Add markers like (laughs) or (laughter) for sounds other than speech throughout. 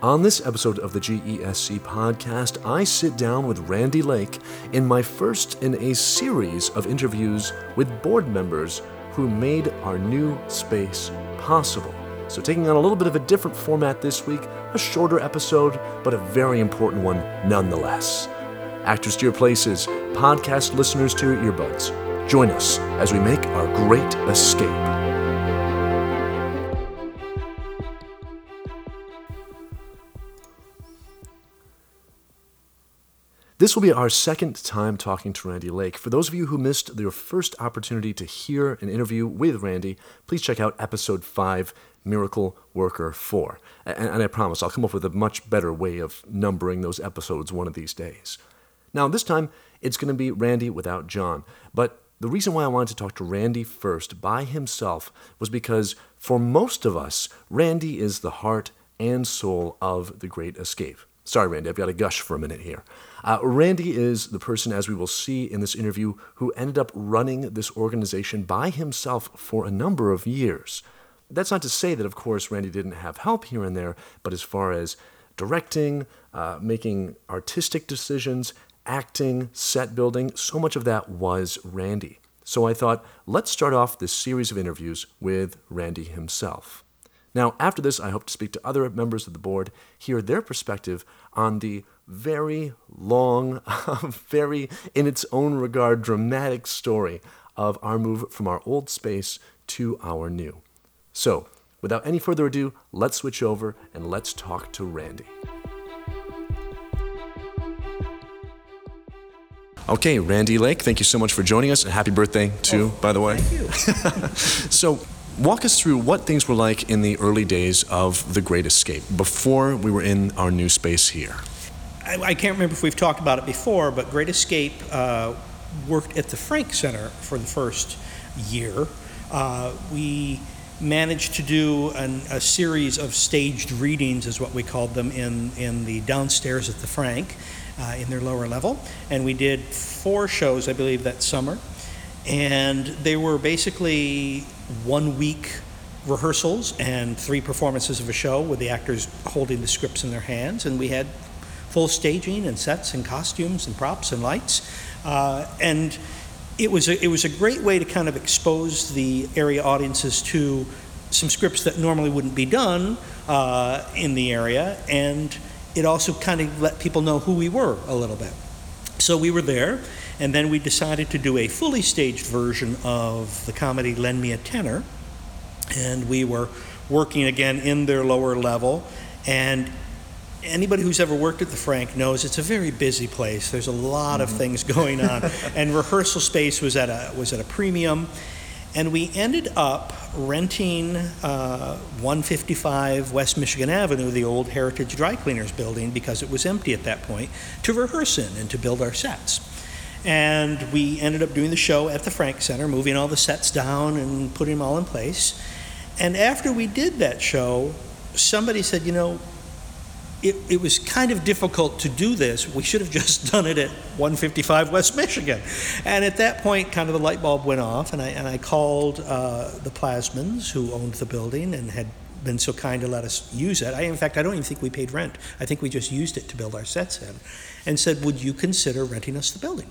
On this episode of the GESC podcast, I sit down with Randy Lake in my first in a series of interviews with board members who made our new space possible. So, taking on a little bit of a different format this week, a shorter episode, but a very important one nonetheless. Actors to your places, podcast listeners to your earbuds. Join us as we make our great escape. This will be our second time talking to Randy Lake. For those of you who missed your first opportunity to hear an interview with Randy, please check out episode 5, Miracle Worker 4. And, and, I promise I'll come up with a much better way of numbering those episodes one of these days. Now, this time it's going to be Randy without John. But the reason why I wanted to talk to Randy first by himself was because for most of us, Randy is the heart and soul of The Great Escape. Sorry, Randy, I've got to gush for a minute here. Uh, Randy is the person, as we will see in this interview, who ended up running this organization by himself for a number of years. That's not to say that, of course, Randy didn't have help here and there, but as far as directing, uh, making artistic decisions, acting, set building, so much of that was Randy. So I thought, let's start off this series of interviews with Randy himself. Now, after this, I hope to speak to other members of the board, hear their perspective on the very long, (laughs) very, in its own regard, dramatic story of our move from our old space to our new. So, without any further ado, let's switch over and let's talk to Randy. Okay, Randy Lake, thank you so much for joining us, and happy birthday, too, oh, by the way. Thank you. (laughs) so, walk us through what things were like in the early days of The Great Escape, before we were in our new space here. I, I can't remember if we've talked about it before, but Great Escape uh, worked at the Frank Center for the first year. Uh, we managed to do an, a series of staged readings, is what we called them, in, in the downstairs at the Frank, uh, in their lower level. And we did four shows, I believe, that summer. And they were basically one week rehearsals and three performances of a show with the actors holding the scripts in their hands. And we had full staging and sets and costumes and props and lights. Uh, and it was, a, it was a great way to kind of expose the area audiences to some scripts that normally wouldn't be done uh, in the area. And it also kind of let people know who we were a little bit. So we were there, and then we decided to do a fully staged version of the comedy Lend Me a Tenor. And we were working again in their lower level. And anybody who's ever worked at the Frank knows it's a very busy place. There's a lot of mm-hmm. things going on, (laughs) and rehearsal space was at a was at a premium. And we ended up renting uh, 155 West Michigan Avenue, the old Heritage Dry Cleaners building, because it was empty at that point, to rehearse in and to build our sets. And we ended up doing the show at the Frank Center, moving all the sets down and putting them all in place. And after we did that show, somebody said, you know, it, it was kind of difficult to do this. We should have just (laughs) done it at 155 West Michigan. And at that point, kind of the light bulb went off, and I, and I called uh, the Plasmans, who owned the building and had been so kind to let us use it. I, in fact, I don't even think we paid rent. I think we just used it to build our sets in, and said, Would you consider renting us the building?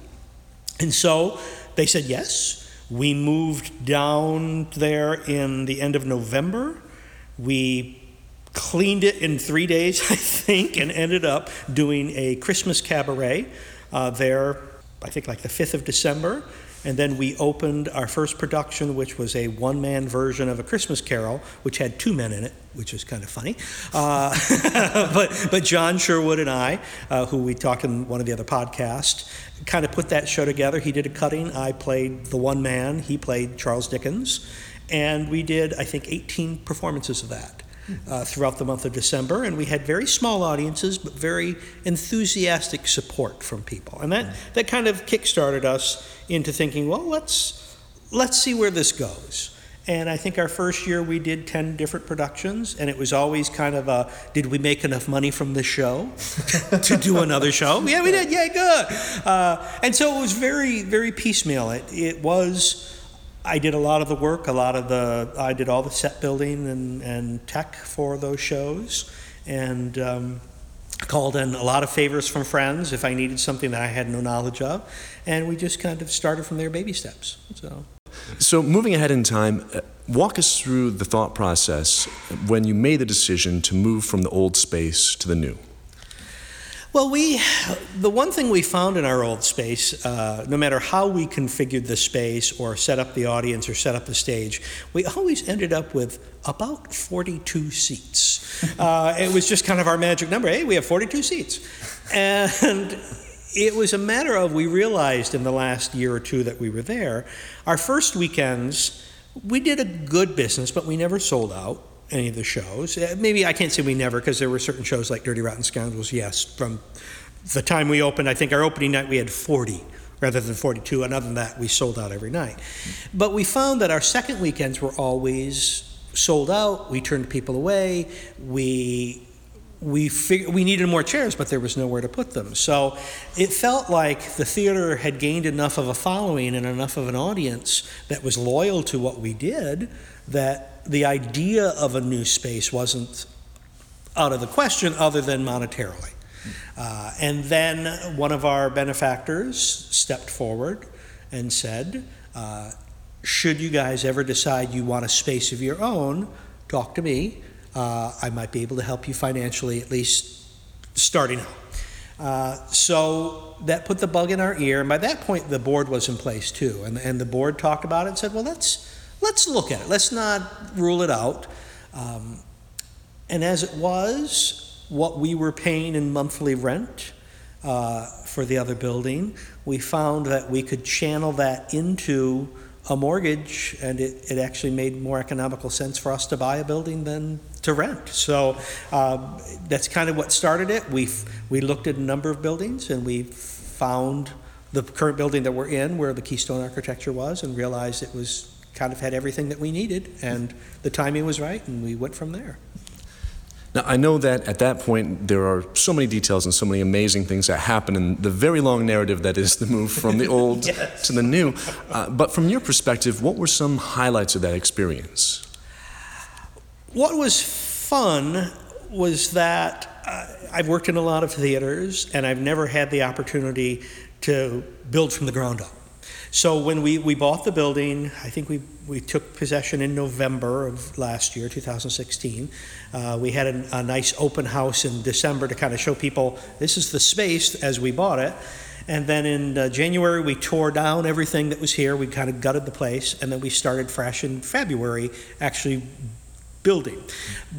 And so they said yes. We moved down there in the end of November. We cleaned it in three days, (laughs) I think, and ended up doing a Christmas cabaret uh, there, I think like the 5th of December. And then we opened our first production, which was a one man version of A Christmas Carol, which had two men in it, which was kind of funny. Uh, (laughs) but, but John Sherwood and I, uh, who we talked in one of the other podcasts, kind of put that show together. He did a cutting. I played the one man, he played Charles Dickens. And we did, I think, 18 performances of that uh, throughout the month of December, and we had very small audiences, but very enthusiastic support from people, and that that kind of kickstarted us into thinking, well, let's let's see where this goes. And I think our first year we did 10 different productions, and it was always kind of a did we make enough money from this show (laughs) to do another show? Yeah, we did. Yeah, good. Uh, and so it was very, very piecemeal. It, it was I did a lot of the work, a lot of the, I did all the set building and, and tech for those shows. and um, called in a lot of favors from friends if I needed something that I had no knowledge of, and we just kind of started from there, baby steps. So. So, moving ahead in time, uh, walk us through the thought process when you made the decision to move from the old space to the new. Well, we, the one thing we found in our old space, uh, no matter how we configured the space or set up the audience or set up the stage, we always ended up with about 42 seats. (laughs) Uh, it was just kind of our magic number. Hey, we have 42 seats. And it was a matter of we realized in the last year or two that we were there, our first weekends, we did a good business, but we never sold out any of the shows. Uh, maybe I can't say we never, because there were certain shows like Dirty Rotten Scoundrels, yes. From the time we opened, I think our opening night we had 40 rather than 42, and other than that, we sold out every night. But we found that our second weekends were always sold out. We turned people away. We we fig- we needed more chairs, but there was nowhere to put them. So it felt like the theater had gained enough of a following and enough of an audience that was loyal to what we did that the idea of a new space wasn't out of the question other than monetarily. Uh, and then one of our benefactors stepped forward and said, uh, Should you guys ever decide you want a space of your own, talk to me. Uh, I might be able to help you financially, at least starting out. Uh, so that put the bug in our ear, and by that point, the board was in place too. And, and the board talked about it and said, Well, let's let's look at it. Let's not rule it out. Um, and as it was, what we were paying in monthly rent uh, for the other building, we found that we could channel that into a mortgage, and it, it actually made more economical sense for us to buy a building than to rent. So um, that's kind of what started it. We we looked at a number of buildings, and we found the current building that we're in, where the Keystone Architecture was, and realized it was kind of had everything that we needed, and the timing was right, and we went from there. Now, I know that at that point there are so many details and so many amazing things that happen in the very long narrative that is the move from the (laughs) old yes. to the new. Uh, but from your perspective, what were some highlights of that experience? What was fun was that uh, I've worked in a lot of theaters and I've never had the opportunity to build from the ground up. So when we, we bought the building, I think we, we took possession in November of last year, 2016. Uh, we had a, a nice open house in December to kind of show people this is the space as we bought it. And then in uh, January, we tore down everything that was here. We kind of gutted the place, and then we started fresh in February, actually building.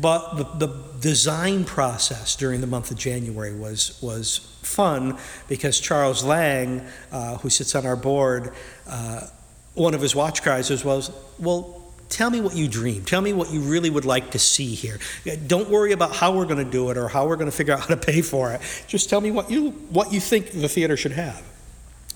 But the, the design process during the month of January was, was fun because Charles Lang, uh, who sits on our board, uh, one of his watch cries was, well, tell me what you dream. Tell me what you really would like to see here. Don't worry about how we're going to do it or how we're going to figure out how to pay for it. Just tell me what you, what you think the theater should have.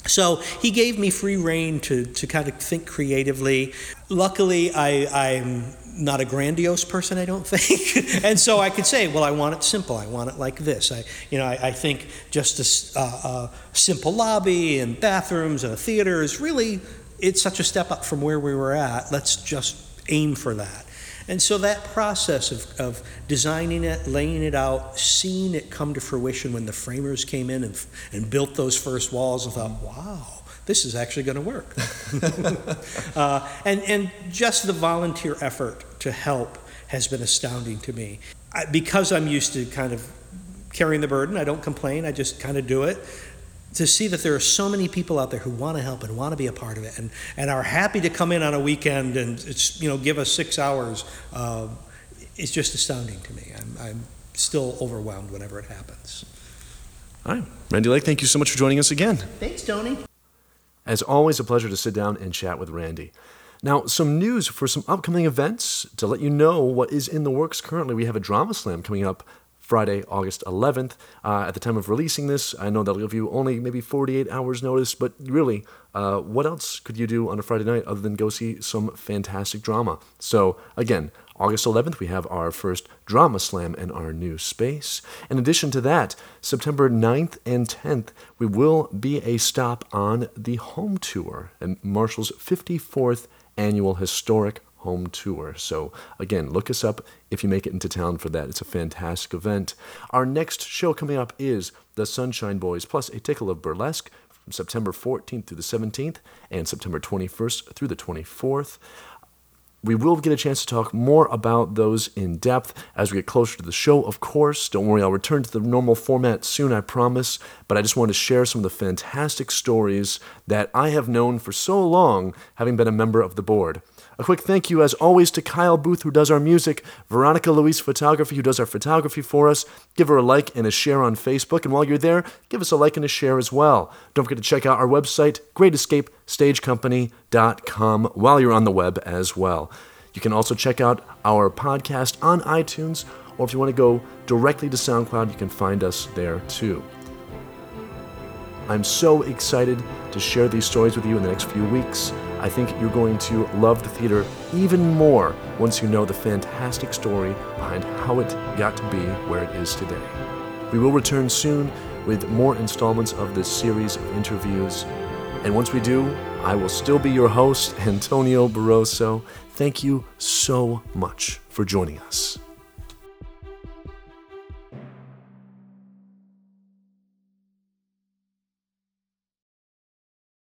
So he gave me free reign to, to kind of think creatively. Luckily, I, I'm not a grandiose person, I don't (laughs) think. and so I could say, well, I want it simple. I want it like this. I, you know, I, I think just a, a, uh, uh, simple lobby and bathrooms and a theater is really, it's such a step up from where we were at. Let's just aim for that. And so that process of, of designing it, laying it out, seeing it come to fruition when the framers came in and, and built those first walls and thought, wow, this is actually going to work. (laughs) uh, and, and just the volunteer effort to help has been astounding to me. I, because I'm used to kind of carrying the burden, I don't complain, I just kind of do it to see that there are so many people out there who want to help and want to be a part of it and, and are happy to come in on a weekend and it's, you know give us six hours uh, is just astounding to me. I'm, I'm still overwhelmed whenever it happens. All right. Randy Lake, thank you so much for joining us again. Thanks, Tony. As always, a pleasure to sit down and chat with Randy. Now, some news for some upcoming events to let you know what is in the works currently. We have a drama slam coming up Friday, August 11th. Uh, at the time of releasing this, I know that'll give you only maybe 48 hours notice, but really, uh, what else could you do on a Friday night other than go see some fantastic drama? So, again, August 11th, we have our first drama slam in our new space. In addition to that, September 9th and 10th, we will be a stop on the home tour and Marshall's 54th annual historic home tour. So, again, look us up if you make it into town for that. It's a fantastic event. Our next show coming up is the Sunshine Boys plus a tickle of burlesque from September 14th through the 17th and September 21st through the 24th. We will get a chance to talk more about those in depth as we get closer to the show, of course. Don't worry, I'll return to the normal format soon, I promise. But I just wanted to share some of the fantastic stories that I have known for so long, having been a member of the board. A quick thank you, as always, to Kyle Booth, who does our music, Veronica Louise Photography, who does our photography for us. Give her a like and a share on Facebook. And while you're there, give us a like and a share as well. Don't forget to check out our website, greatescapestagecompany.com, while you're on the web as well. You can also check out our podcast on iTunes, or if you want to go directly to SoundCloud, you can find us there too. I'm so excited to share these stories with you in the next few weeks. I think you're going to love the theater even more once you know the fantastic story behind how it got to be where it is today. We will return soon with more installments of this series of interviews. And once we do, I will still be your host, (laughs) Antonio Barroso. Thank you so much for joining us.